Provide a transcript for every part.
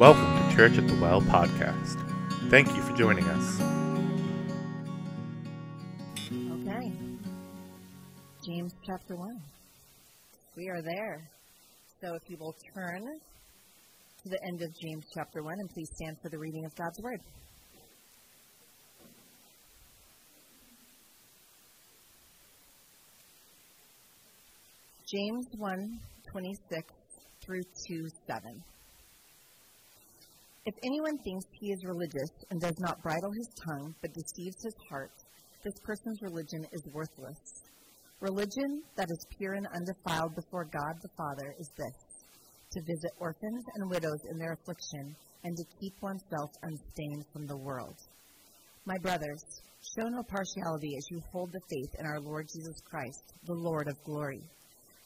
Welcome to Church at the Well podcast. Thank you for joining us. Okay. James chapter 1. We are there. So if you will turn to the end of James chapter 1 and please stand for the reading of God's word. James 1 26 through 2 7. If anyone thinks he is religious and does not bridle his tongue but deceives his heart, this person's religion is worthless. Religion that is pure and undefiled before God the Father is this to visit orphans and widows in their affliction and to keep oneself unstained from the world. My brothers, show no partiality as you hold the faith in our Lord Jesus Christ, the Lord of glory.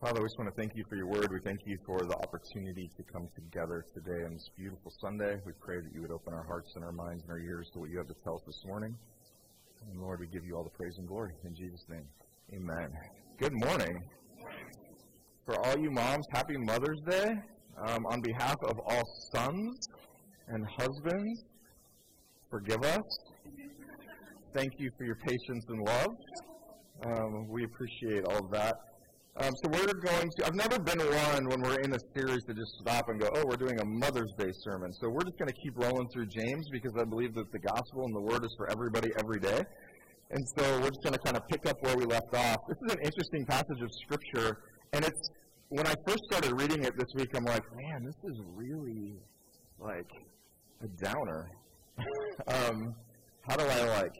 Father, we just want to thank you for your word. We thank you for the opportunity to come together today on this beautiful Sunday. We pray that you would open our hearts and our minds and our ears to what you have to tell us this morning. And Lord, we give you all the praise and glory. In Jesus' name, amen. Good morning. For all you moms, happy Mother's Day. Um, on behalf of all sons and husbands, forgive us. Thank you for your patience and love. Um, we appreciate all of that. Um, so we're going to, I've never been one when we're in a series to just stop and go, oh, we're doing a Mother's Day sermon. So we're just going to keep rolling through James because I believe that the gospel and the word is for everybody every day. And so we're just going to kind of pick up where we left off. This is an interesting passage of Scripture, and it's, when I first started reading it this week, I'm like, man, this is really like a downer. um, how do I like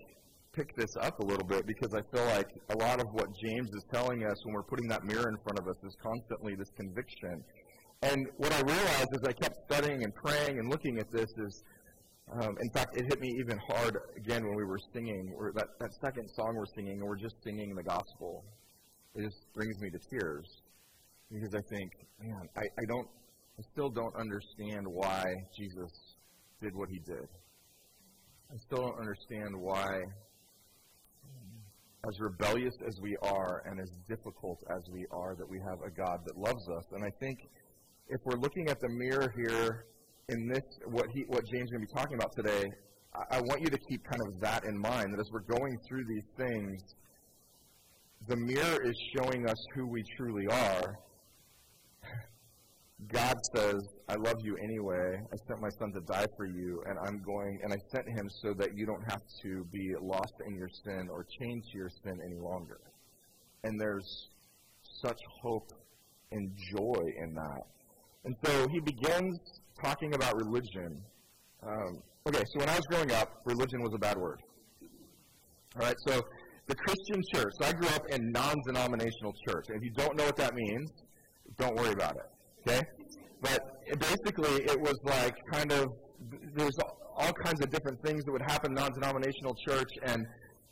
pick this up a little bit because I feel like a lot of what James is telling us when we're putting that mirror in front of us is constantly this conviction. And what I realized as I kept studying and praying and looking at this is, um, in fact, it hit me even hard again when we were singing, or that, that second song we're singing, and we're just singing the gospel. It just brings me to tears because I think, man, I, I don't, I still don't understand why Jesus did what he did. I still don't understand why as rebellious as we are and as difficult as we are, that we have a God that loves us. And I think if we're looking at the mirror here in this, what, he, what James is going to be talking about today, I, I want you to keep kind of that in mind, that as we're going through these things, the mirror is showing us who we truly are, God says, I love you anyway. I sent my son to die for you, and I'm going, and I sent him so that you don't have to be lost in your sin or chained to your sin any longer. And there's such hope and joy in that. And so he begins talking about religion. Um, okay, so when I was growing up, religion was a bad word. All right, so the Christian church. So I grew up in non-denominational church. And if you don't know what that means, don't worry about it. Okay? But basically, it was like kind of, there's all kinds of different things that would happen in non-denominational church, and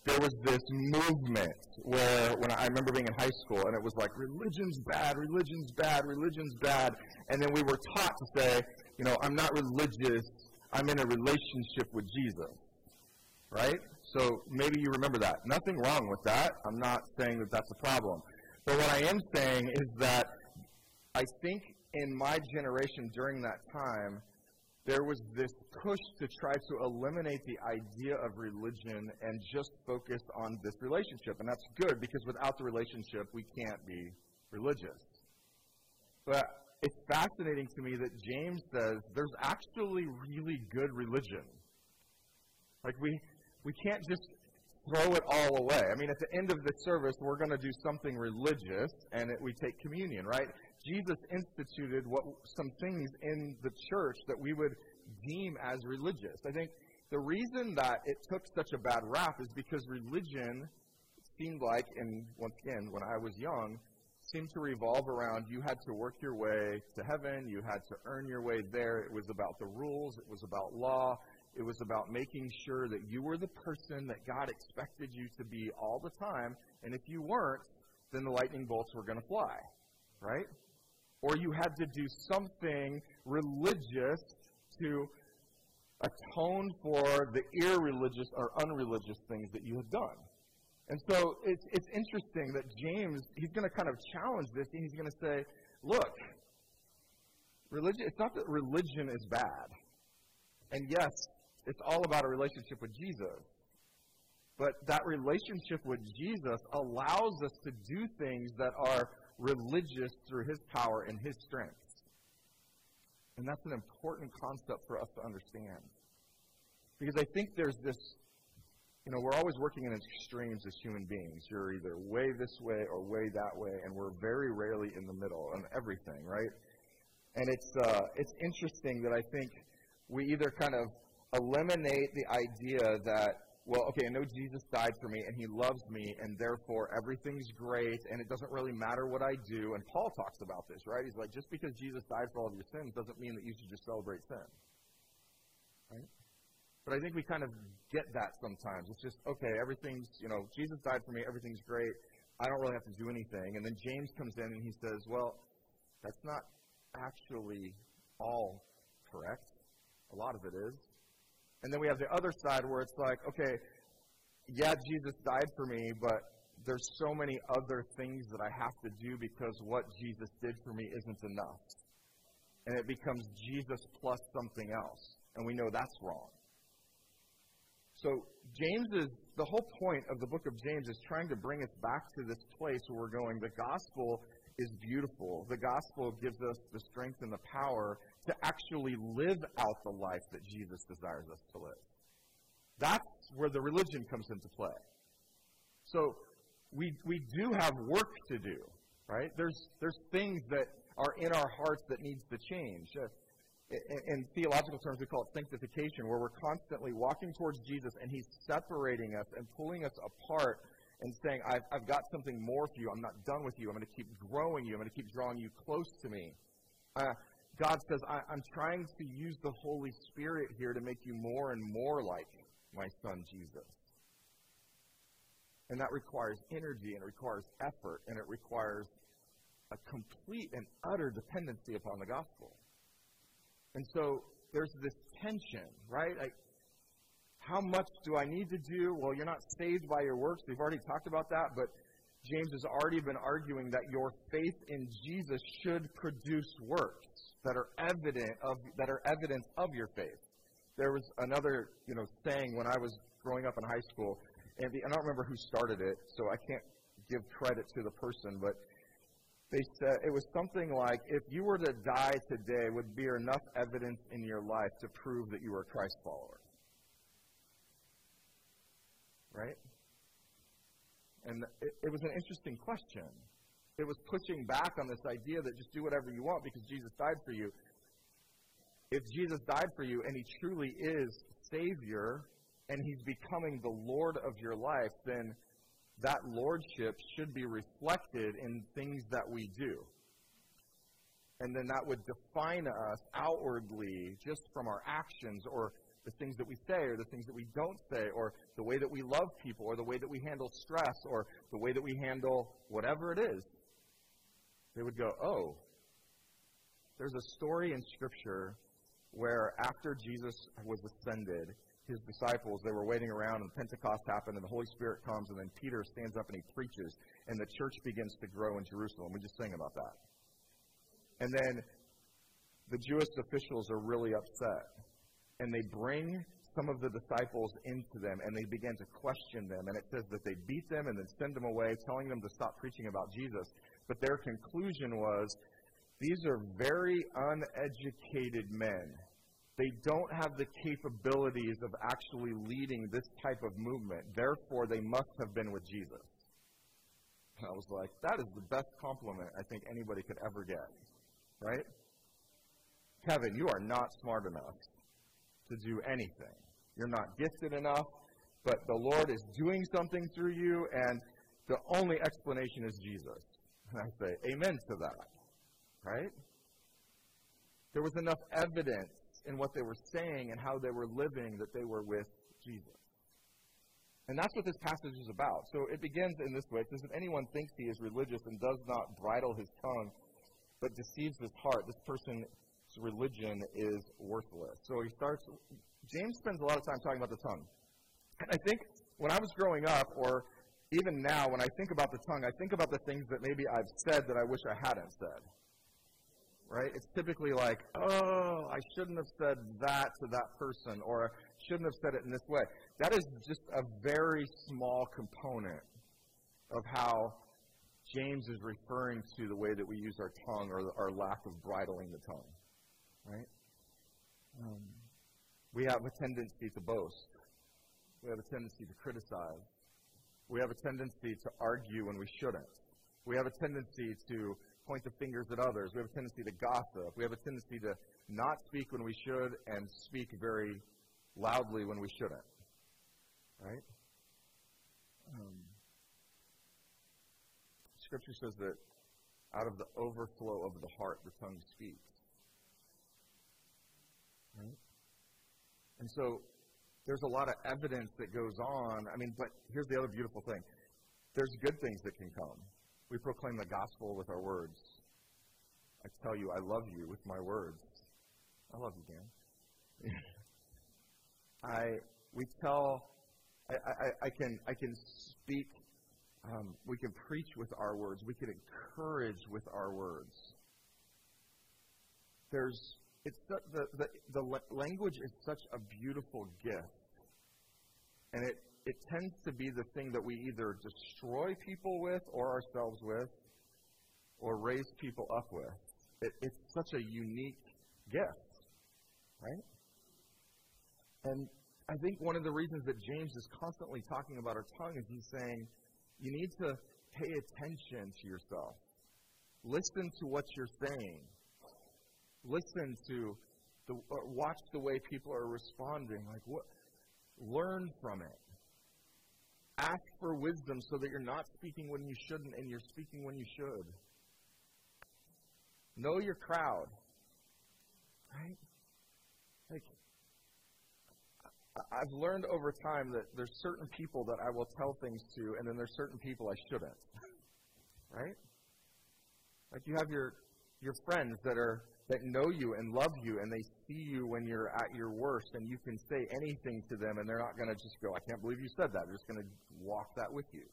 there was this movement where, when I remember being in high school, and it was like, religion's bad, religion's bad, religion's bad, and then we were taught to say, you know, I'm not religious, I'm in a relationship with Jesus, right? So maybe you remember that. Nothing wrong with that. I'm not saying that that's a problem. But what I am saying is that I think in my generation during that time, there was this push to try to eliminate the idea of religion and just focus on this relationship. And that's good because without the relationship, we can't be religious. But it's fascinating to me that James says there's actually really good religion. Like we we can't just throw it all away. I mean, at the end of the service, we're going to do something religious, and it, we take communion, right? Jesus instituted what some things in the church that we would deem as religious. I think the reason that it took such a bad rap is because religion seemed like, and once again, when I was young, seemed to revolve around you had to work your way to heaven, you had to earn your way there. It was about the rules, it was about law, it was about making sure that you were the person that God expected you to be all the time, and if you weren't, then the lightning bolts were going to fly, right? Or you had to do something religious to atone for the irreligious or unreligious things that you had done. And so it's, it's interesting that James, he's going to kind of challenge this, and he's going to say, look, religion, it's not that religion is bad. And yes, it's all about a relationship with Jesus. But that relationship with Jesus allows us to do things that are religious through his power and his strength. And that's an important concept for us to understand. Because I think there's this, you know, we're always working in extremes as human beings. You're either way this way or way that way, and we're very rarely in the middle on everything, right? And it's, uh, it's interesting that I think we either kind of eliminate the idea that well, okay, I know Jesus died for me and he loves me and therefore everything's great and it doesn't really matter what I do. And Paul talks about this, right? He's like, just because Jesus died for all of your sins doesn't mean that you should just celebrate sin. Right? But I think we kind of get that sometimes. It's just, okay, everything's, you know, Jesus died for me, everything's great. I don't really have to do anything. And then James comes in and he says, well, that's not actually all correct. A lot of it is. And then we have the other side where it's like, okay, yeah, Jesus died for me, but there's so many other things that I have to do because what Jesus did for me isn't enough. And it becomes Jesus plus something else. And we know that's wrong. So James is the whole point of the book of James is trying to bring us back to this place where we're going. The gospel is beautiful. The gospel gives us the strength and the power to actually live out the life that Jesus desires us to live. That's where the religion comes into play. So we, we do have work to do, right? There's, there's things that are in our hearts that needs to change. Uh, in, in theological terms, we call it sanctification, where we're constantly walking towards Jesus and He's separating us and pulling us apart and saying, I've, I've got something more for you. I'm not done with you. I'm going to keep growing you. I'm going to keep drawing you close to me. Uh, God says, I, I'm trying to use the Holy Spirit here to make you more and more like my son Jesus. And that requires energy and it requires effort and it requires a complete and utter dependency upon the gospel. And so there's this tension, right? I, how much do I need to do? Well, you're not saved by your works. We've already talked about that, but James has already been arguing that your faith in Jesus should produce works that are evident of that are evidence of your faith. There was another, you know, saying when I was growing up in high school, and the, I don't remember who started it, so I can't give credit to the person, but they said it was something like, if you were to die today, would be enough evidence in your life to prove that you were a Christ follower. Right? And it, it was an interesting question. It was pushing back on this idea that just do whatever you want because Jesus died for you. If Jesus died for you and he truly is Savior and he's becoming the Lord of your life, then that lordship should be reflected in things that we do. And then that would define us outwardly just from our actions or the things that we say or the things that we don't say or the way that we love people or the way that we handle stress or the way that we handle whatever it is they would go, oh, there's a story in Scripture where after Jesus was ascended, his disciples, they were waiting around, and Pentecost happened, and the Holy Spirit comes, and then Peter stands up and he preaches, and the church begins to grow in Jerusalem. We just sang about that. And then the Jewish officials are really upset, and they bring some of the disciples into them, and they begin to question them. And it says that they beat them and then send them away, telling them to stop preaching about Jesus. But their conclusion was these are very uneducated men. they don't have the capabilities of actually leading this type of movement. Therefore, they must have been with Jesus. And I was like, that is the best compliment I think anybody could ever get. Right? Kevin, you are not smart enough to do anything. You're not gifted enough, but the Lord is doing something through you, and the only explanation is Jesus. And I say, Amen to that. Right? There was enough evidence in what they were saying and how they were living that they were with Jesus. And that's what this passage is about. So it begins in this way. It says, If anyone thinks he is religious and does not bridle his tongue, but deceives his heart, this person's religion is worthless. So he starts, James spends a lot of time talking about the tongue. And I think when I was growing up, or even now, when I think about the tongue, I think about the things that maybe I've said that I wish I hadn't said. Right? It's typically like, oh, I shouldn't have said that to that person, or I shouldn't have said it in this way. That is just a very small component of how James is referring to the way that we use our tongue or our lack of bridling the tongue. Right? Um, we have a tendency to boast. We have a tendency to criticize. We have a tendency to argue when we shouldn't. We have a tendency to point the fingers at others. We have a tendency to gossip. We have a tendency to not speak when we should and speak very loudly when we shouldn't. Right? Um, scripture says that out of the overflow of the heart, the tongue speaks. Right? And so there's a lot of evidence that goes on. I mean, but here's the other beautiful thing there's good things that can come. We proclaim the gospel with our words. I tell you, I love you with my words. I love you, Dan. I we tell I, I, I can I can speak um, we can preach with our words we can encourage with our words there's it's the, the, the, language is such a beautiful gift and it it tends to be the thing that we either destroy people with or ourselves with or raise people up with it, it's such a unique gift right and I think one of the reasons that James is constantly talking about our tongue is he's saying, you need to pay attention to yourself. Listen to what you're saying. Listen to the, watch the way people are responding. Like what? Learn from it. Ask for wisdom so that you're not speaking when you shouldn't and you're speaking when you should. Know your crowd. Right? Like, I've learned over time that there's certain people that I will tell things to, and then there's certain people I shouldn't. Right? Like you have your your friends that are that know you and love you, and they see you when you're at your worst, and you can say anything to them, and they're not going to just go, "I can't believe you said that." They're just going to walk that with you.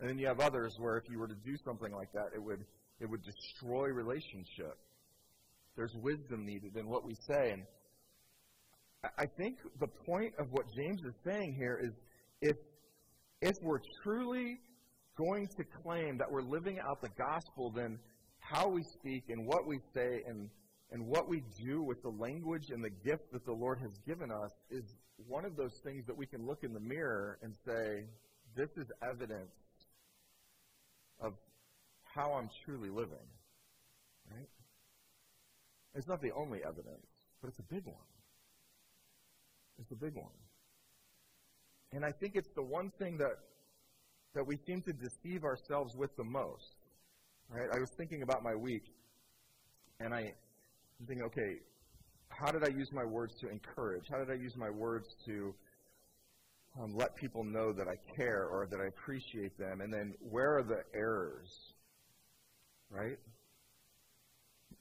And then you have others where if you were to do something like that, it would it would destroy relationship. There's wisdom needed in what we say, and I think the point of what James is saying here is if, if we're truly going to claim that we're living out the gospel, then how we speak and what we say and, and what we do with the language and the gift that the Lord has given us is one of those things that we can look in the mirror and say, this is evidence of how I'm truly living. Right? It's not the only evidence, but it's a big one It's a big one. And I think it's the one thing that that we seem to deceive ourselves with the most. Right? I was thinking about my week, and I am thinking, okay, how did I use my words to encourage? How did I use my words to um, let people know that I care or that I appreciate them? And then where are the errors? Right?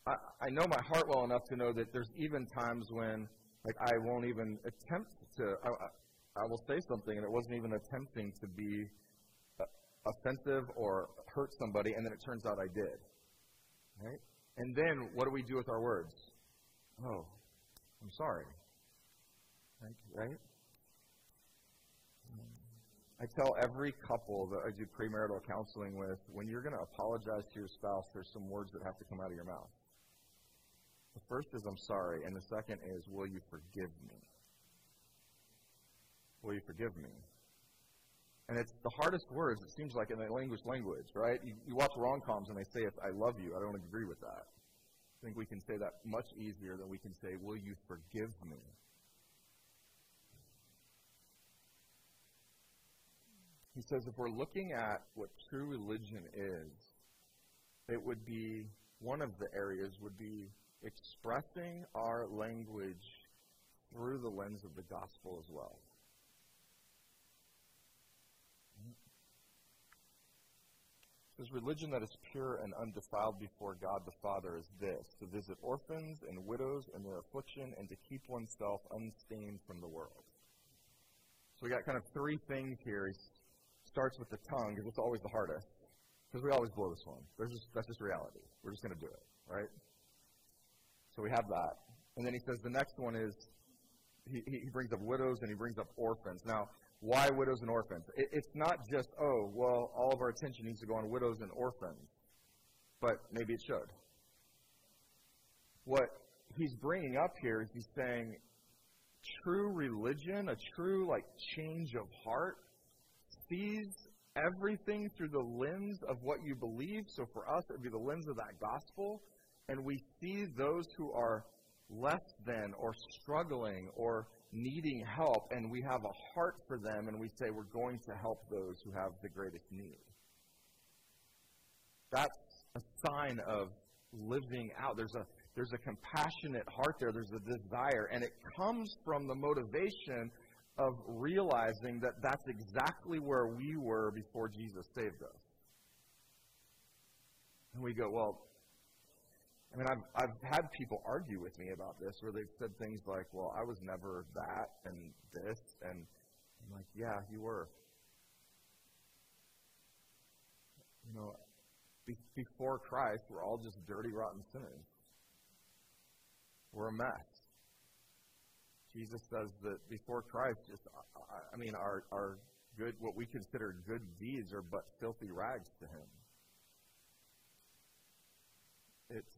I, I know my heart well enough to know that there's even times when like I won't even attempt to. I, I will say something, and it wasn't even attempting to be offensive or hurt somebody, and then it turns out I did. Right? And then what do we do with our words? Oh, I'm sorry. Right? right? I tell every couple that I do premarital counseling with when you're going to apologize to your spouse, there's some words that have to come out of your mouth. The first is I'm sorry, and the second is will you forgive me? Will you forgive me? And it's the hardest words, it seems like, in the language language, right? You, you watch rom coms and they say, if I love you. I don't agree with that. I think we can say that much easier than we can say, Will you forgive me? He says if we're looking at what true religion is, it would be one of the areas would be expressing our language through the lens of the gospel as well. Says, Religion that is pure and undefiled before God the Father is this to visit orphans and widows in their affliction and to keep oneself unstained from the world. So we got kind of three things here. He starts with the tongue because it's always the hardest. Because we always blow this one. Just, that's just reality. We're just going to do it, right? So we have that. And then he says the next one is he, he brings up widows and he brings up orphans. Now, why widows and orphans? It, it's not just, oh, well, all of our attention needs to go on widows and orphans, but maybe it should. What he's bringing up here is he's saying true religion, a true like change of heart, sees everything through the lens of what you believe. So for us, it would be the lens of that gospel. And we see those who are less than or struggling or needing help, and we have a heart for them, and we say we're going to help those who have the greatest need. That's a sign of living out. There's a there's a compassionate heart there. There's a desire, and it comes from the motivation of realizing that that's exactly where we were before Jesus saved us. And we go, well, I mean, I've, I've had people argue with me about this where they've said things like, well, I was never that and this. And I'm like, yeah, you were. You know, be, before Christ, we're all just dirty, rotten sinners. We're a mess. Jesus says that before Christ, just, I, I mean, our, our good, what we consider good deeds are but filthy rags to him. It's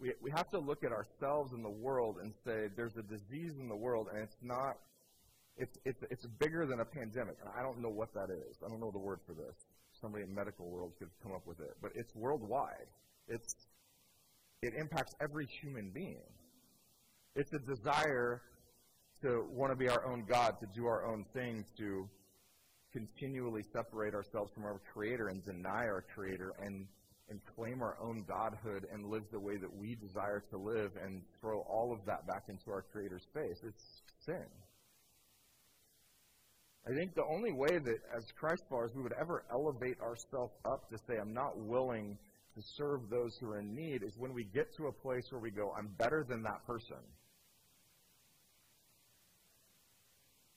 we, we have to look at ourselves in the world and say there's a disease in the world and it's not it's it's it's bigger than a pandemic. And I don't know what that is. I don't know the word for this. Somebody in medical world could come up with it. But it's worldwide. It's it impacts every human being. It's a desire to want to be our own God, to do our own thing, to continually separate ourselves from our Creator and deny our Creator and and claim our own godhood and live the way that we desire to live and throw all of that back into our Creator's face. It's sin. I think the only way that, as Christ followers, we would ever elevate ourselves up to say, I'm not willing to serve those who are in need, is when we get to a place where we go, I'm better than that person.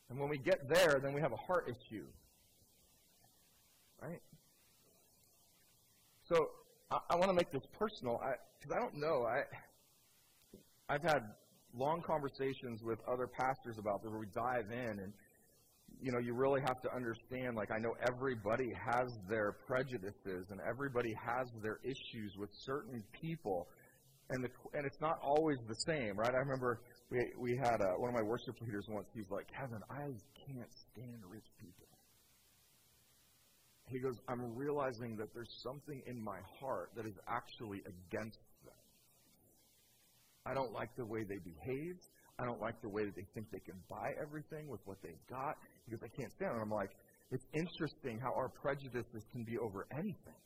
And when we get there, then we have a heart issue. Right? So I, I want to make this personal because I, I don't know. I I've had long conversations with other pastors about this where we dive in and you know you really have to understand like i know everybody has their prejudices and everybody has their issues with certain people and the and it's not always the same right i remember we we had uh, one of my worship leaders once he's like kevin i can't stand rich people he goes, I'm realizing that there's something in my heart that is actually against them. I don't like the way they behave. I don't like the way that they think they can buy everything with what they've got. because I can't stand it. I'm like, it's interesting how our prejudices can be over anything.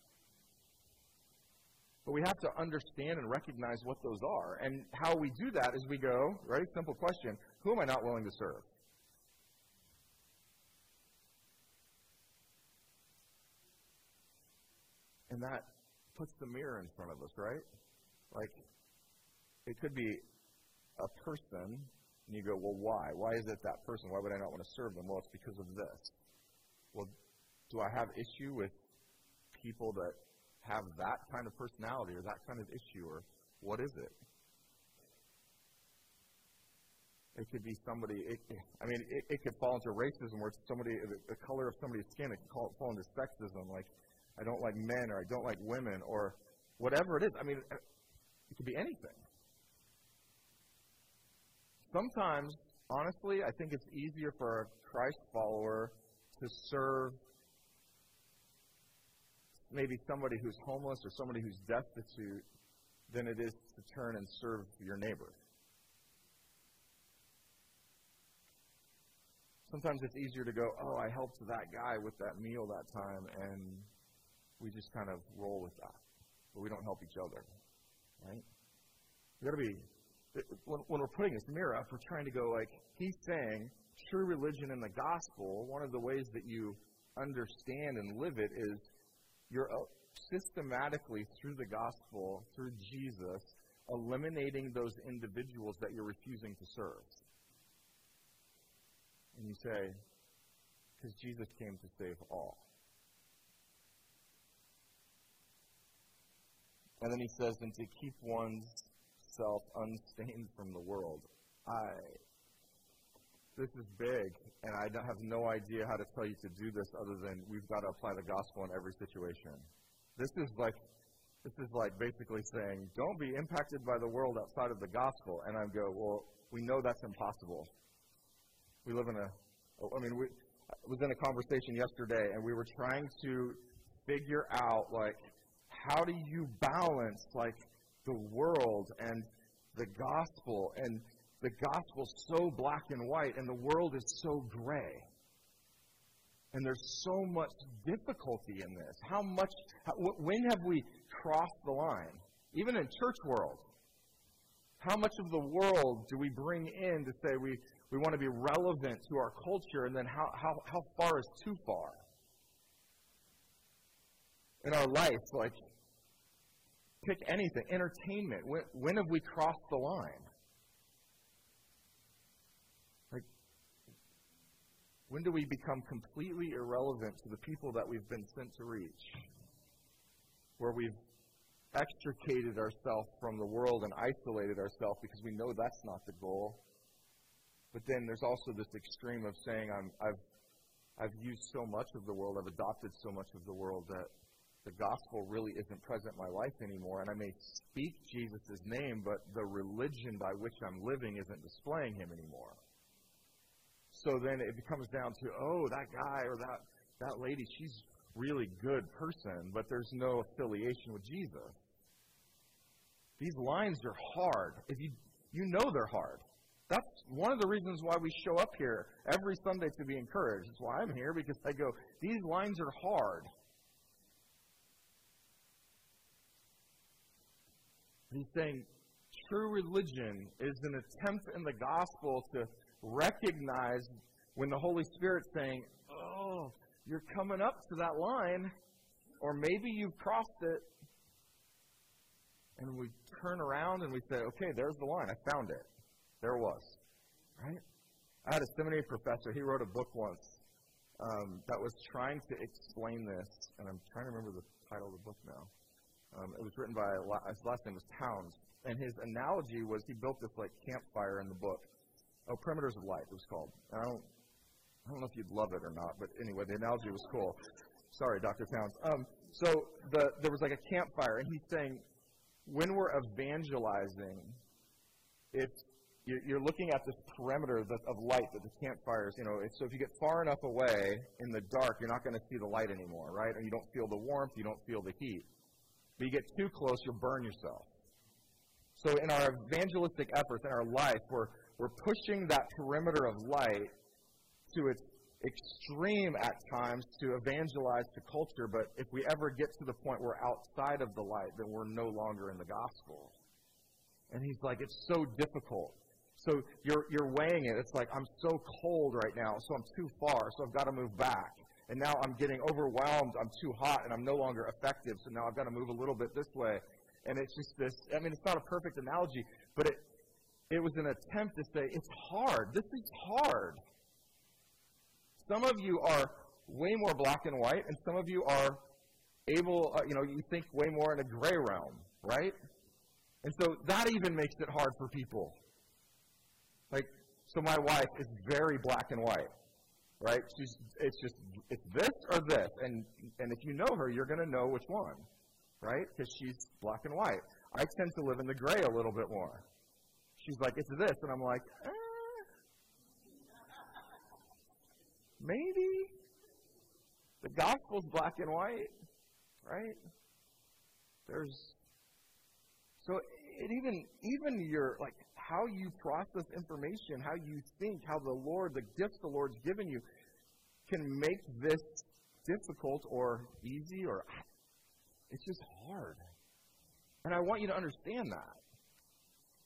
But we have to understand and recognize what those are. And how we do that is we go, right? Simple question who am I not willing to serve? And that puts the mirror in front of us, right? Like, it could be a person, and you go, well, why? Why is it that person? Why would I not want to serve them? Well, it's because of this. Well, do I have issue with people that have that kind of personality or that kind of issue, or what is it? It could be somebody. It, I mean, it, it could fall into racism, where somebody, the color of somebody's skin. It call, fall into sexism, like I don't like men or I don't like women or whatever it is. I mean, it could be anything. sometimes, honestly, I think it's easier for a Christ follower to serve maybe somebody who's homeless or somebody who's destitute than it is to turn and serve your neighbor. Sometimes it's easier to go, oh, I helped that guy with that meal that time, and we just kind of roll with that. But we don't help each other. Right? We've got to be, when, when we're putting this mirror up, we're trying to go like, he's saying, true religion in the gospel, one of the ways that you understand and live it is you're uh, systematically, through the gospel, through Jesus, eliminating those individuals that you're refusing to serve. And you say, because Jesus came to save all. And then he says, and to keep one's self unstained from the world. I this is big, and I have no idea how to tell you to do this other than we've got to apply the gospel in every situation. This is like this is like basically saying, don't be impacted by the world outside of the gospel. And I go, well, we know that's impossible. We live in a, oh, I mean, we, I was in a conversation yesterday, and we were trying to figure out like, how do you balance like the world and the gospel and the gospel's so black and white and the world is so gray. And there's so much difficulty in this. How much, how, when have we crossed the line? Even in church world. How much of the world do we bring in to say we, we want to be relevant to our culture, and then how, how, how far is too far? In our life, like, pick anything, entertainment. When, when have we crossed the line? Like, when do we become completely irrelevant to the people that we've been sent to reach? Where we've extricated ourselves from the world and isolated ourselves because we know that's not the goal. But then there's also this extreme of saying I'm, I've I've used so much of the world, I've adopted so much of the world that the gospel really isn't present in my life anymore. And I may speak Jesus' name, but the religion by which I'm living isn't displaying him anymore. So then it comes down to, oh, that guy or that, that lady, she's really good person, but there's no affiliation with Jesus. These lines are hard. If you you know they're hard. That's one of the reasons why we show up here every Sunday to be encouraged. That's why I'm here because I go, these lines are hard. He's saying true religion is an attempt in the gospel to recognize when the Holy Spirit's saying, Oh, you're coming up to that line, or maybe you've crossed it. And we turn around and we say, Okay, there's the line. I found it. There it was. Right? I had a seminary professor. He wrote a book once um, that was trying to explain this, and I'm trying to remember the title of the book now. Um, it was written by his last name was Towns, and his analogy was he built this like campfire in the book, Oh, Perimeters of Light, it was called. I don't, I don't know if you'd love it or not, but anyway, the analogy was cool. Sorry, Dr. Towns. Um, so the, there was like a campfire, and he's saying, when we're evangelizing, it's you're looking at this perimeter of light that the campfires, you know, so if you get far enough away in the dark, you're not going to see the light anymore, right? And you don't feel the warmth, you don't feel the heat. But you get too close, you'll burn yourself. So in our evangelistic efforts in our life, we're we're pushing that perimeter of light to its extreme at times to evangelize to culture, but if we ever get to the point where outside of the light, then we're no longer in the gospel. And he's like, it's so difficult. So you're, you're weighing it. It's like, I'm so cold right now, so I'm too far, so I've got to move back. And now I'm getting overwhelmed, I'm too hot, and I'm no longer effective, so now I've got to move a little bit this way. And it's just this, I mean, it's not a perfect analogy, but it, it was an attempt to say, it's hard. This is hard. Some of you are way more black and white, and some of you are able, uh, you know, you think way more in a gray realm, right? And so that even makes it hard for people. Like, so my wife is very black and white, right? She's, it's just, it's this or this. And, and if you know her, you're going to know which one, right? Because she's black and white. I tend to live in the gray a little bit more. She's like, it's this. And I'm like, eh, maybe. The gospel's black and white, right? There's, so it even even your like how you process information, how you think, how the Lord, the gifts the Lord's given you, can make this difficult or easy or it's just hard. And I want you to understand that.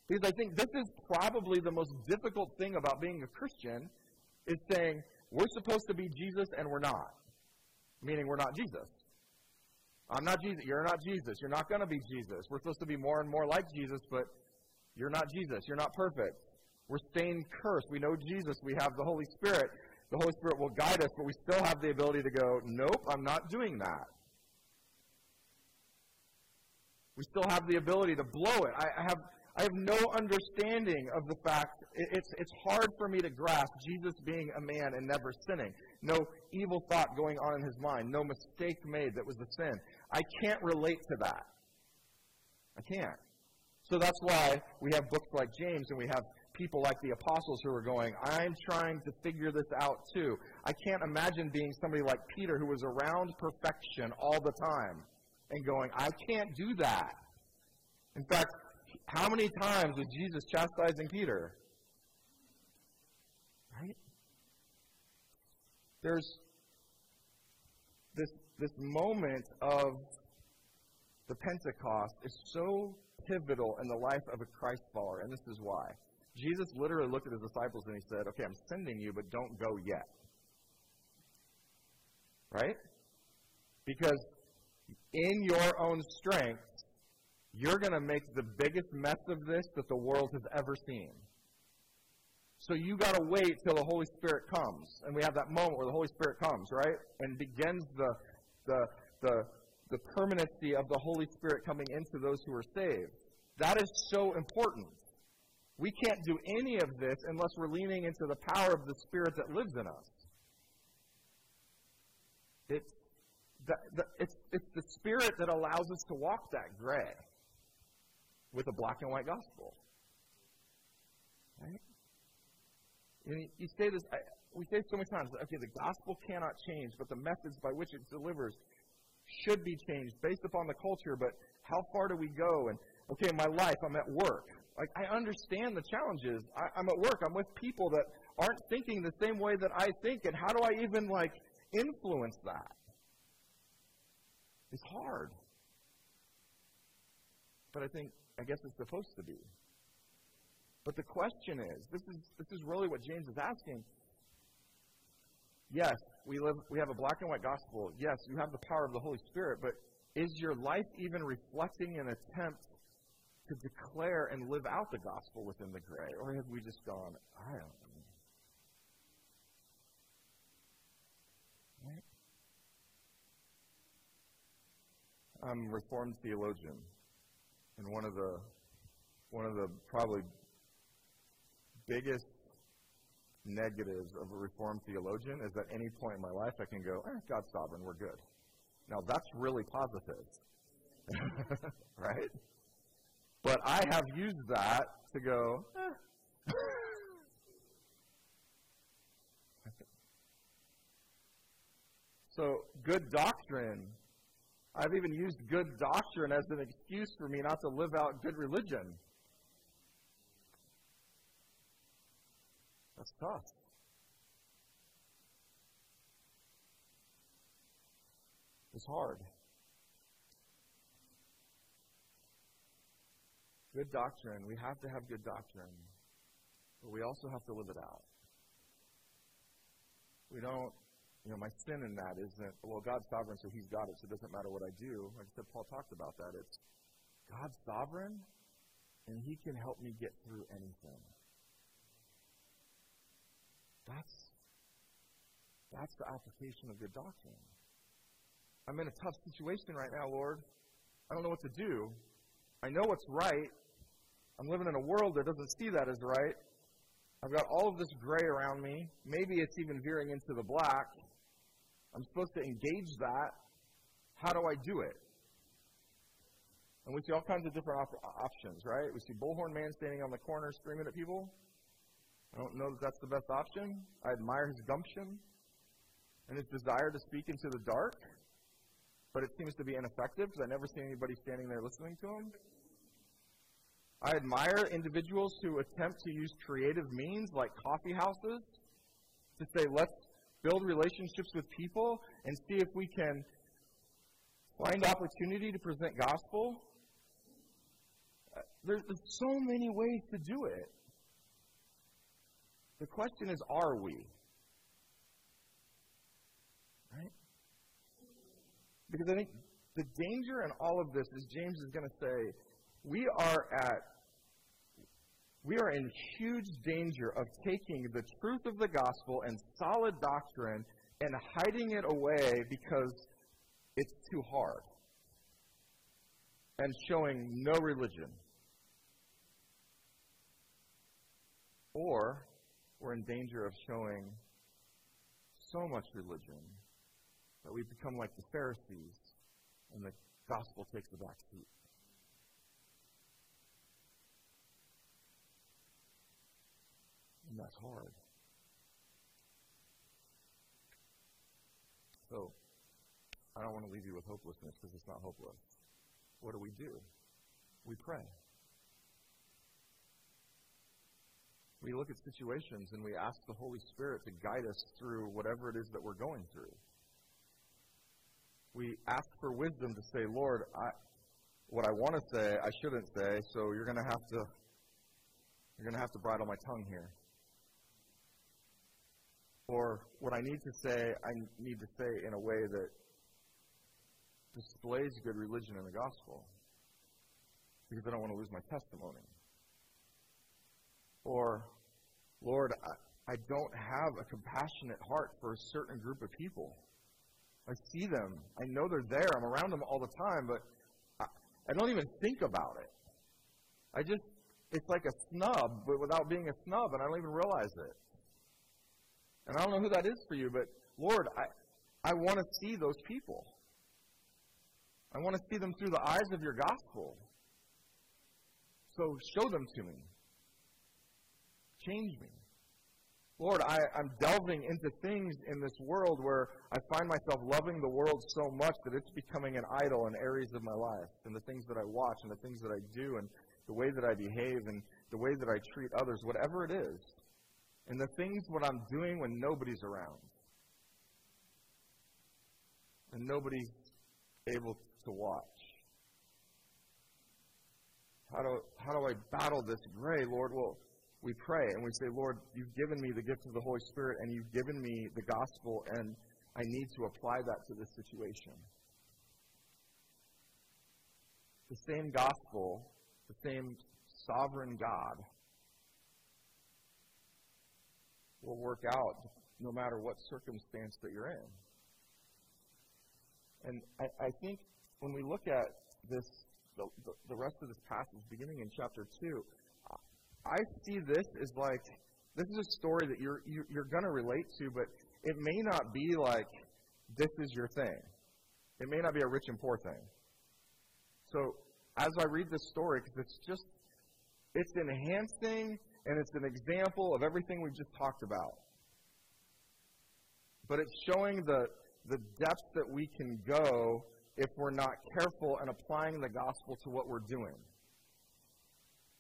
Because I think this is probably the most difficult thing about being a Christian is saying we're supposed to be Jesus and we're not. Meaning we're not Jesus. I'm not Jesus. You're not Jesus. You're not going to be Jesus. We're supposed to be more and more like Jesus, but you're not Jesus. You're not perfect. We're staying cursed. We know Jesus. We have the Holy Spirit. The Holy Spirit will guide us, but we still have the ability to go, nope, I'm not doing that. We still have the ability to blow it. I, I have I have no understanding of the fact it's it's hard for me to grasp Jesus being a man and never sinning. No evil thought going on in his mind, no mistake made that was a sin. I can't relate to that. I can't. So that's why we have books like James and we have people like the apostles who are going, I'm trying to figure this out too. I can't imagine being somebody like Peter who was around perfection all the time and going, I can't do that. In fact, how many times was Jesus chastising Peter? Right? There's this, this moment of the Pentecost is so pivotal in the life of a Christ follower, and this is why. Jesus literally looked at his disciples and he said, Okay, I'm sending you, but don't go yet. Right? Because in your own strength, you're going to make the biggest mess of this that the world has ever seen. So you got to wait till the Holy Spirit comes, and we have that moment where the Holy Spirit comes, right, and begins the the the the permanency of the Holy Spirit coming into those who are saved. That is so important. We can't do any of this unless we're leaning into the power of the Spirit that lives in us. It's the, the, it's, it's the Spirit that allows us to walk that gray with a black and white gospel. Right? And you say this, I, we say so many times, okay, the gospel cannot change, but the methods by which it delivers should be changed based upon the culture, but how far do we go? And, okay, my life, I'm at work. Like, I understand the challenges. I, I'm at work. I'm with people that aren't thinking the same way that I think, and how do I even, like, influence that? It's hard. But I think I guess it's supposed to be. But the question is, this is this is really what James is asking. Yes, we live we have a black and white gospel. Yes, you have the power of the Holy Spirit, but is your life even reflecting an attempt to declare and live out the gospel within the gray? Or have we just gone, I don't know? I'm a Reformed theologian. And one of the one of the probably biggest negatives of a reformed theologian is that any point in my life I can go, eh, God's sovereign, we're good. Now that's really positive. right? But I have used that to go, eh. so good doctrine I've even used good doctrine as an excuse for me not to live out good religion. That's tough. It's hard. Good doctrine. We have to have good doctrine, but we also have to live it out. We don't you know, my sin in that isn't, well, God's sovereign, so He's got it, so it doesn't matter what I do. Like I said, Paul talked about that. It's God's sovereign, and He can help me get through anything. That's that's the application of good doctrine. I'm in a tough situation right now, Lord. I don't know what to do. I know what's right. I'm living in a world that doesn't see that as right. I've got all of this gray around me. Maybe it's even veering into the black. I'm supposed to engage that. How do I do it? And we see all kinds of different op- options, right? We see Bullhorn Man standing on the corner screaming at people. I don't know that that's the best option. I admire his gumption. and his desire to speak into the dark, but it seems to be ineffective because I never see anybody standing there listening to him. I admire individuals who attempt to use creative means like coffee houses to say, let's build relationships with people and see if we can find opportunity to present gospel. Uh, there's, there's so many ways to do it. The question is, are we? Right? Because I think the danger in all of this is James is going to say, we are at we are in huge danger of taking the truth of the gospel and solid doctrine and hiding it away because it's too hard and showing no religion. Or we're in danger of showing so much religion that we become like the Pharisees and the gospel takes the back seat. And that's hard. So, I don't want to leave you with hopelessness because it's not hopeless. What do we do? We pray. We look at situations and we ask the Holy Spirit to guide us through whatever it is that we're going through. We ask for wisdom to say, Lord, I, what I want to say, I shouldn't say, so you're going to have to you're going to have to bridle my tongue here. Or what I need to say, I need to say in a way that displays good religion in the gospel because I don't want to lose my testimony. Or, Lord, I, I don't have a compassionate heart for a certain group of people. I see them. I know they're there. I'm around them all the time, but I, I don't even think about it. I just, it's like a snub, but without being a snub, and I don't even realize it. And I don't know who that is for you, but Lord, I, I want to see those people. I want to see them through the eyes of your gospel. So show them to me. Change me. Lord, I, am delving into things in this world where I find myself loving the world so much that it's becoming an idol in areas of my life, and the things that I watch, and the things that I do, and the way that I behave, and the way that I treat others, whatever it is and the things what I'm doing when nobody's around. And nobody's able to watch. How do, how do I battle this gray, Lord? Well, we pray and we say, Lord, you've given me the gift of the Holy Spirit and you've given me the gospel, and I need to apply that to this situation. The same gospel, the same sovereign God will work out no matter what circumstance that you're in. And I, I think when we look at this, the, the, the rest of this passage, beginning in chapter 2, I see this as like, this is a story that you're, you're, going to relate to, but it may not be like, this is your thing. It may not be a rich and poor thing. So as I read this story, because it's just, it's enhancing and it's an example of everything we've just talked about. But it's showing the, the depth that we can go if we're not careful and applying the gospel to what we're doing.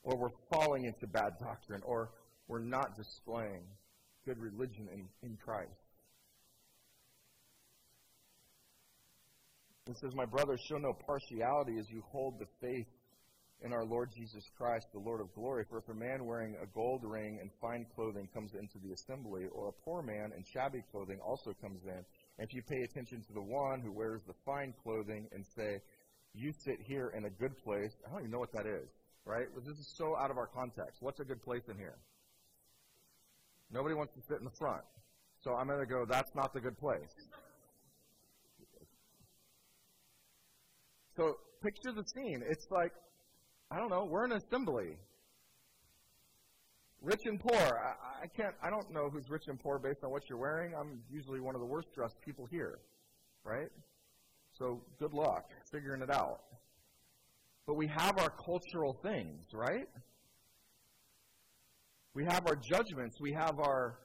Or we're falling into bad doctrine, or we're not displaying good religion in, in Christ. It says, My brothers, show no partiality as you hold the faith in our Lord Jesus Christ, the Lord of glory. For if a man wearing a gold ring and fine clothing comes into the assembly, or a poor man in shabby clothing also comes in, and if you pay attention to the one who wears the fine clothing and say, You sit here in a good place, I don't even know what that is, right? This is so out of our context. What's a good place in here? Nobody wants to sit in the front. So I'm going to go, That's not the good place. So picture the scene. It's like I don't know, we're in an assembly. Rich and poor. I, I can't, I don't know who's rich and poor based on what you're wearing. I'm usually one of the worst dressed people here, right? So good luck figuring it out. But we have our cultural things, right? We have our judgments. We have our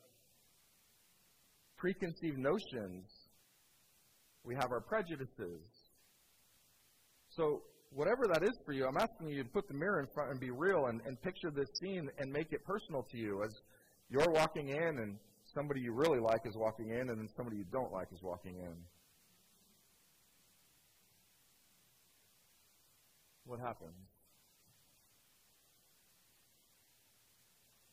preconceived notions. We have our prejudices. So, whatever that is for you, I'm asking you to put the mirror in front and be real and, and picture this scene and make it personal to you as you're walking in and somebody you really like is walking in and then somebody you don't like is walking in. What happens?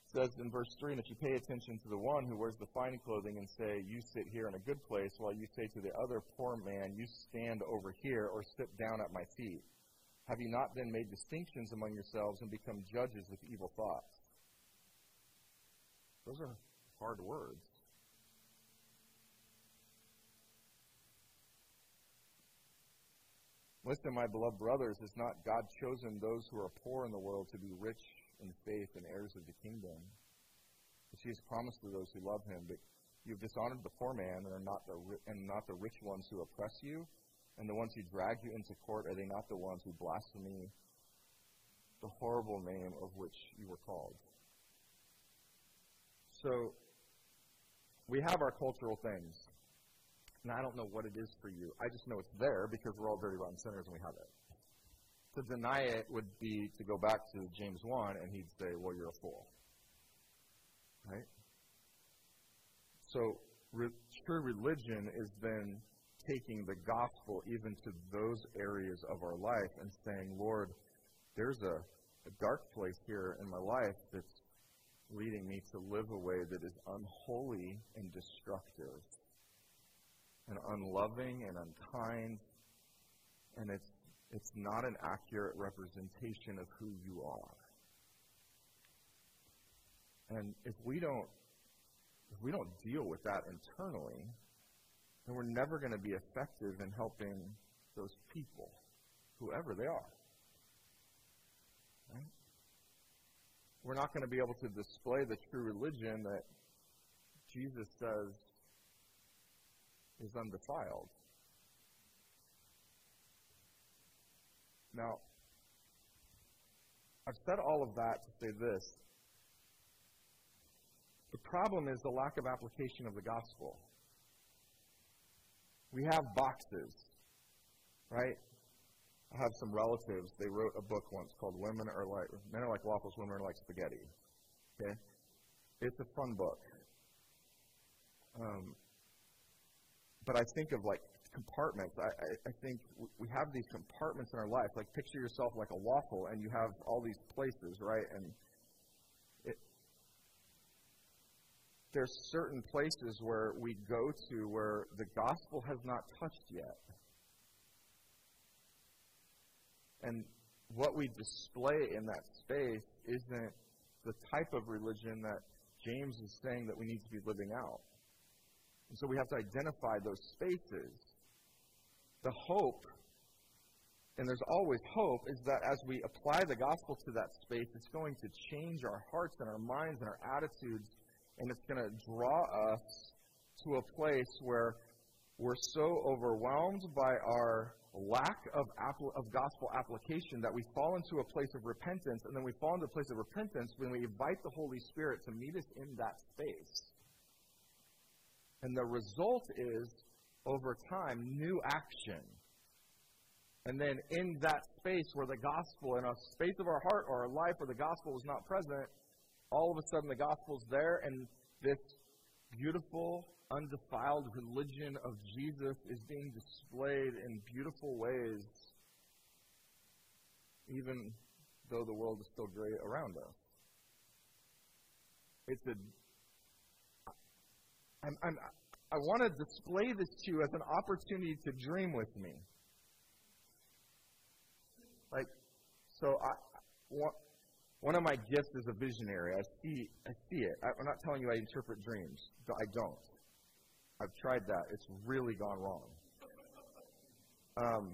It says in verse 3, and if you pay attention to the one who wears the fine clothing and say, You sit here in a good place, while you say to the other poor man, You stand over here or sit down at my feet. Have you not then made distinctions among yourselves and become judges with evil thoughts? Those are hard words. Listen, my beloved brothers, has not God chosen those who are poor in the world to be rich in faith and heirs of the kingdom? Which he has promised to those who love him. But you have dishonored the poor man and, are not the, and not the rich ones who oppress you. And the ones who drag you into court, are they not the ones who blaspheme the horrible name of which you were called? So, we have our cultural things. And I don't know what it is for you. I just know it's there because we're all dirty, rotten sinners and we have it. To deny it would be to go back to James 1 and he'd say, well, you're a fool. Right? So, re- true religion is then taking the gospel even to those areas of our life and saying, Lord, there's a, a dark place here in my life that's leading me to live a way that is unholy and destructive and unloving and unkind and it's it's not an accurate representation of who you are. And if we don't if we don't deal with that internally, then we're never going to be effective in helping those people, whoever they are. Right? We're not going to be able to display the true religion that Jesus says is undefiled. Now, I've said all of that to say this. The problem is the lack of application of the gospel. We have boxes, right? I have some relatives. They wrote a book once called "Women Are Like Men Are Like Waffles, Women Are Like Spaghetti." Okay, it's a fun book. Um, but I think of like compartments. I, I, think we have these compartments in our life. Like picture yourself like a waffle, and you have all these places, right? And there's certain places where we go to where the gospel has not touched yet. And what we display in that space isn't the type of religion that James is saying that we need to be living out. And so we have to identify those spaces. The hope, and there's always hope, is that as we apply the gospel to that space, it's going to change our hearts and our minds and our attitudes, and it's going to draw us to a place where we're so overwhelmed by our lack of, of gospel application that we fall into a place of repentance, and then we fall into a place of repentance when we invite the Holy Spirit to meet us in that space. And the result is, over time, new action. And then in that space where the gospel, in a space of our heart or our life where the gospel is not present, all of a sudden the gospel's there and this beautiful, undefiled religion of Jesus is being displayed in beautiful ways, even though the world is still gray around us. It's a I'm, I'm, I want to display this to you as an opportunity to dream with me. Like, so I, one, of my gifts is a visionary. I see, I see it. I, I'm not telling you I interpret dreams. I don't. I've tried that. It's really gone wrong. Um,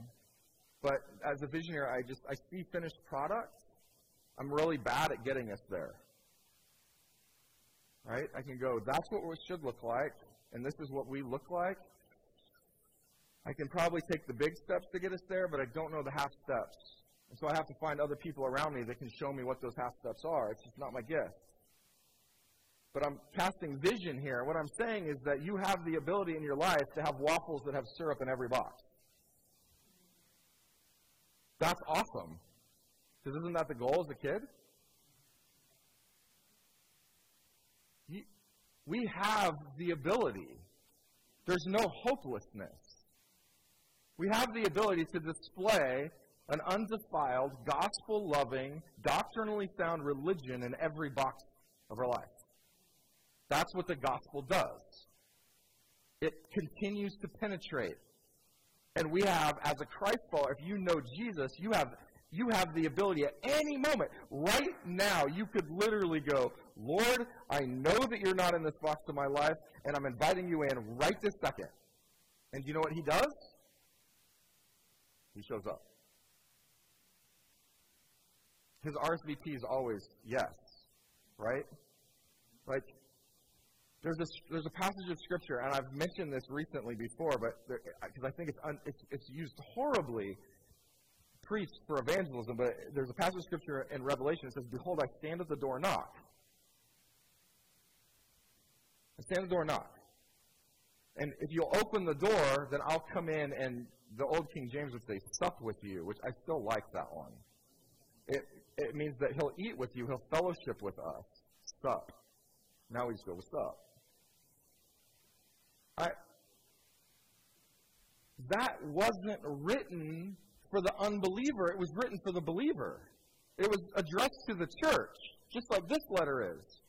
but as a visionary, I just I see finished products. I'm really bad at getting us there. Right? I can go, that's what it should look like, and this is what we look like. I can probably take the big steps to get us there, but I don't know the half steps. And so I have to find other people around me that can show me what those half steps are. It's just not my gift. but I'm casting vision here. What I'm saying is that you have the ability in your life to have waffles that have syrup in every box. That's awesome. Because isn't that the goal as a kid? We have the ability. There's no hopelessness. We have the ability to display an undefiled, gospel loving, doctrinally sound religion in every box of our life. That's what the gospel does. It continues to penetrate. And we have, as a Christ follower, if you know Jesus, you have you have the ability at any moment, right now, you could literally go, Lord, I know that you're not in this box of my life, and I'm inviting you in right this second. And you know what he does? He shows up. His RSVP is always yes, right? Like, there's a, there's a passage of Scripture, and I've mentioned this recently before, but because I think it's, un, it's, it's used horribly preached for evangelism, but there's a passage of scripture in Revelation that says, Behold, I stand at the door and knock. I stand at the door and knock. And if you'll open the door, then I'll come in and the old King James would say, sup with you, which I still like that one. It, it means that he'll eat with you, he'll fellowship with us. Sup. Now we just go, what's up? I, that wasn't written for the unbeliever, it was written for the believer. It was addressed to the church, just like this letter is.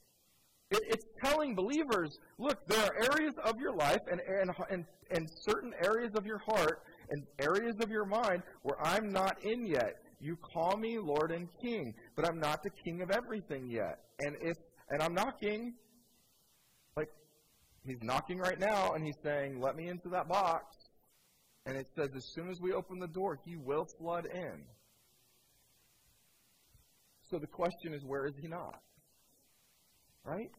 It, it's telling believers, look, there are areas of your life and, and, and, and certain areas of your heart and areas of your mind where I'm not in yet. You call me Lord and King, but I'm not the King of everything yet. And if and I'm knocking, like he's knocking right now, and he's saying, "Let me into that box." And it says, as soon as we open the door, he will flood in. So the question is, where is he not? Right?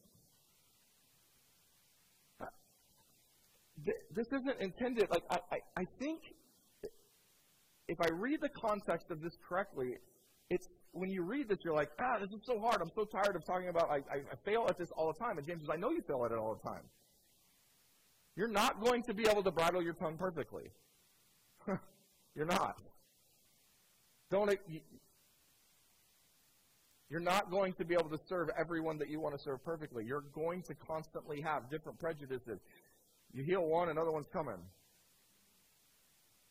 Uh, this isn't intended, like, I, I, I think if I read the context of this correctly, it's when you read this, you're like, ah, this is so hard. I'm so tired of talking about I, I, I fail at this all the time. And James says, I know you fail at it all the time. You're not going to be able to bridle your tongue perfectly. You're not. Don't. You're not going to be able to serve everyone that you want to serve perfectly. You're going to constantly have different prejudices. You heal one, another one's coming.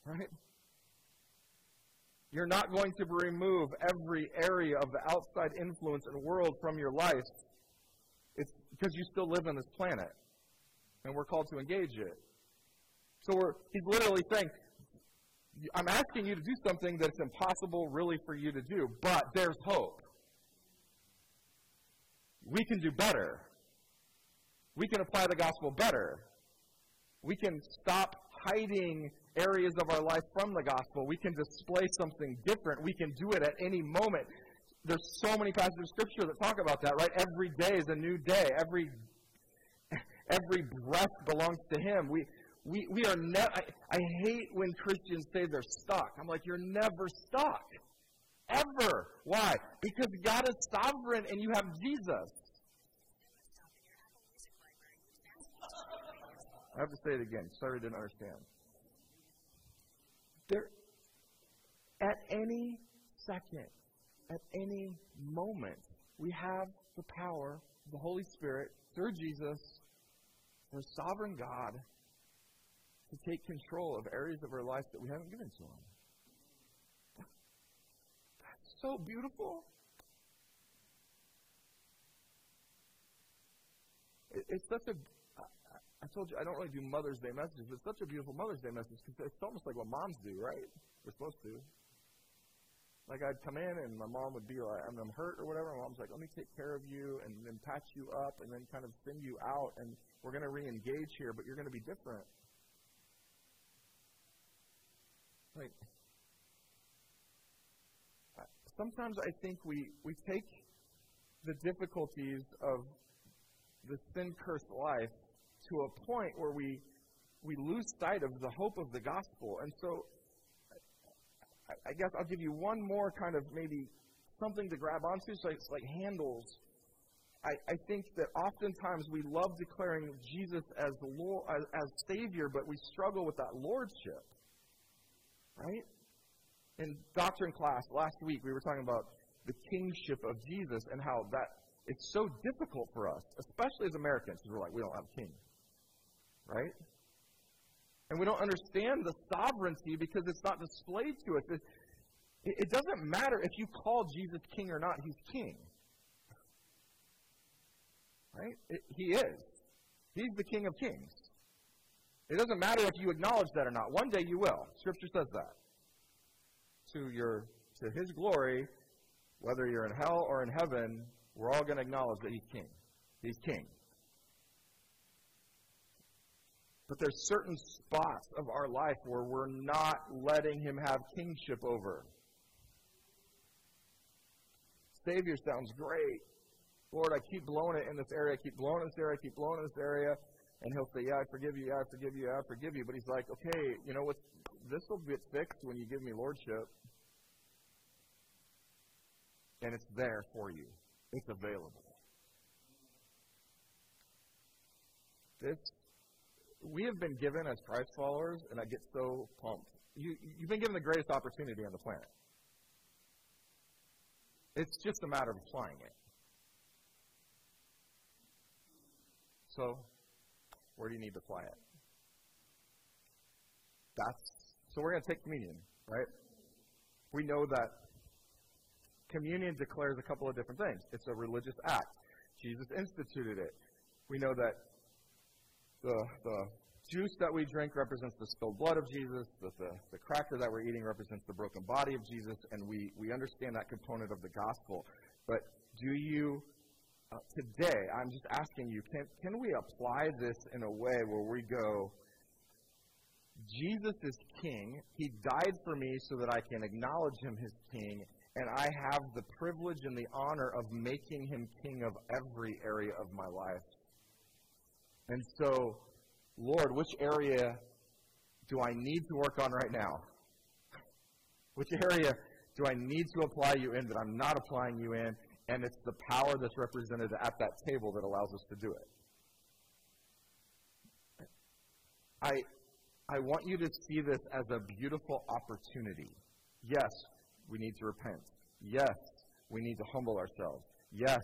Right? You're not going to remove every area of the outside influence and world from your life. It's because you still live on this planet. And we're called to engage it. So we're, he's literally saying, I'm asking you to do something that's impossible really for you to do, but there's hope. We can do better. We can apply the gospel better. We can stop hiding areas of our life from the gospel. We can display something different. We can do it at any moment. There's so many passages of scripture that talk about that, right? Every day is a new day. Every every breath belongs to him. We we, we are never, I, I hate when Christians say they're stuck. I'm like, you're never stuck. Ever. Why? Because God is sovereign and you have Jesus. I have to say it again. Sorry, I didn't understand. There, at any second, at any moment, we have the power of the Holy Spirit through Jesus, the sovereign God, to take control of areas of our life that we haven't given to Him. That's so beautiful. it's such a. I told you I don't really do Mother's Day messages, but it's such a beautiful Mother's Day message because it's almost like what moms do, right? We're supposed to. Like I'd come in and my mom would be like, I'm, hurt or whatever. My mom's like, let me take care of you and then patch you up and then kind of send you out and we're going to re-engage here, but you're going to be different. Like, sometimes I think we, we take the difficulties of the sin cursed life to a point where we, we lose sight of the hope of the gospel. And so, I, I guess I'll give you one more kind of maybe something to grab onto. So it's like handles. I, I think that oftentimes we love declaring Jesus as, Lord, as, as Savior, but we struggle with that Lordship. Right? In doctrine class last week, we were talking about the kingship of Jesus and how that it's so difficult for us, especially as Americans, because we're like, we don't have a king. Right? And we don't understand the sovereignty because it's not displayed to us. It, it doesn't matter if you call Jesus king or not, he's king. Right? It, he is. He's the king of kings. It doesn't matter if you acknowledge that or not. One day you will. Scripture says that. To your to his glory, whether you're in hell or in heaven, we're all going to acknowledge that he's king. He's king. But there's certain spots of our life where we're not letting him have kingship over. Savior sounds great. Lord, I keep blowing it in this area, I keep blowing in this area, I keep blowing in this area. And he'll say, Yeah, I forgive you, yeah, I forgive you, yeah, I forgive you. But he's like, Okay, you know what? This will get fixed when you give me lordship. And it's there for you, it's available. This, we have been given as Christ followers, and I get so pumped. You, you've been given the greatest opportunity on the planet. It's just a matter of applying it. So, where do you need to apply it? That's so we're going to take communion, right? We know that communion declares a couple of different things. It's a religious act. Jesus instituted it. We know that the the juice that we drink represents the spilled blood of Jesus, that the, the cracker that we're eating represents the broken body of Jesus, and we, we understand that component of the gospel. But do you uh, today, I'm just asking you, can, can we apply this in a way where we go, Jesus is king. He died for me so that I can acknowledge him as king, and I have the privilege and the honor of making him king of every area of my life. And so, Lord, which area do I need to work on right now? Which area do I need to apply you in that I'm not applying you in? And it's the power that's represented at that table that allows us to do it. I, I want you to see this as a beautiful opportunity. Yes, we need to repent. Yes, we need to humble ourselves. Yes,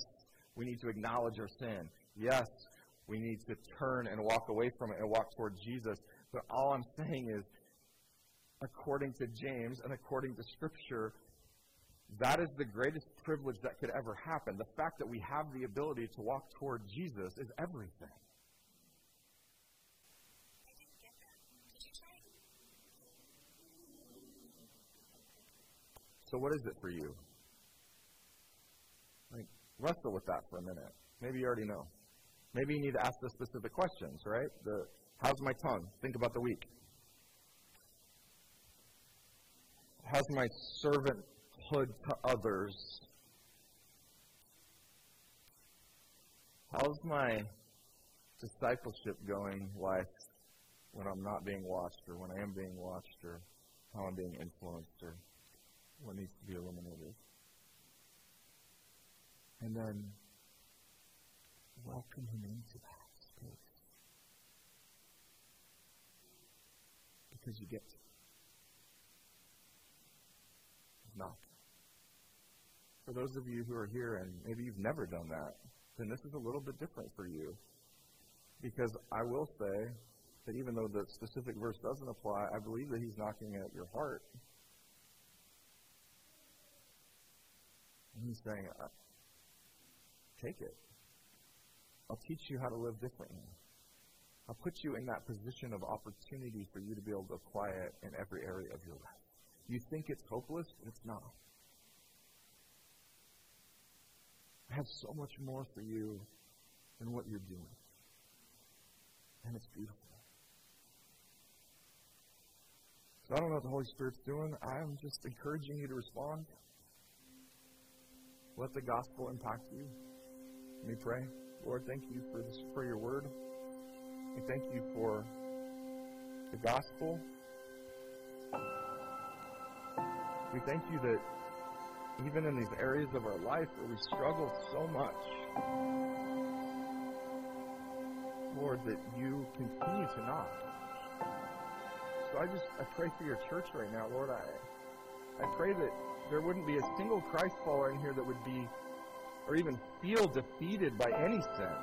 we need to acknowledge our sin. Yes, we need to turn and walk away from it and walk toward Jesus. But all I'm saying is, according to James and according to Scripture, that is the greatest privilege that could ever happen. The fact that we have the ability to walk toward Jesus is everything. So, what is it for you? Like, wrestle with that for a minute. Maybe you already know. Maybe you need to ask the specific questions, right? The how's my tongue? Think about the week. How's my servant to others. How's my discipleship going life when I'm not being watched or when I am being watched or how I'm being influenced or what needs to be eliminated? And then welcome him into that space. Because you get to. Knock. For those of you who are here and maybe you've never done that, then this is a little bit different for you. Because I will say that even though the specific verse doesn't apply, I believe that he's knocking at your heart. And he's saying, uh, take it. I'll teach you how to live differently. I'll put you in that position of opportunity for you to be able to apply it in every area of your life. You think it's hopeless, it's not. Have so much more for you than what you're doing. And it's beautiful. So I don't know what the Holy Spirit's doing. I'm just encouraging you to respond. Let the gospel impact you. Let me pray. Lord, thank you for this for your word. And thank you for the gospel. We thank you that even in these areas of our life where we struggle so much, Lord, that you continue to knock. So I just I pray for your church right now, Lord. I I pray that there wouldn't be a single Christ follower in here that would be or even feel defeated by any sin.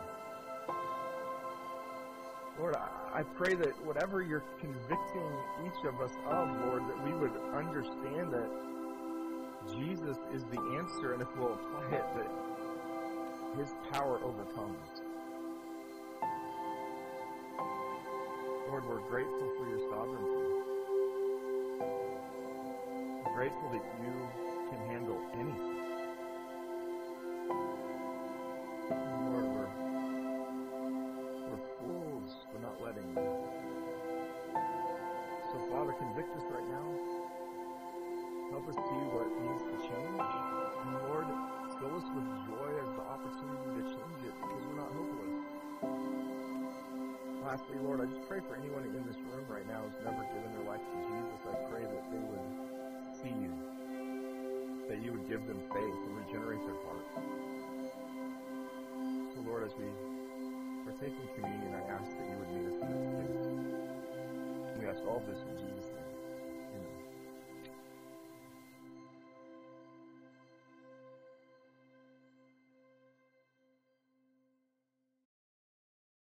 Lord, I, I pray that whatever you're convicting each of us of, Lord, that we would understand that Jesus is the answer, and if we'll apply it, that his power overcomes. Lord, we're grateful for your sovereignty. We're grateful that you can handle anything. Lord, we're, we're fools for not letting you. So, Father, convict us. Help us see what needs to change. And Lord, fill us with joy as the opportunity to change it because we're not hopeless. Lastly, Lord, I just pray for anyone in this room right now who's never given their life to Jesus. I pray that they would see you, that you would give them faith and regenerate their heart. So, Lord, as we partake in communion, I ask that you would meet us in this space. We ask all this in Jesus'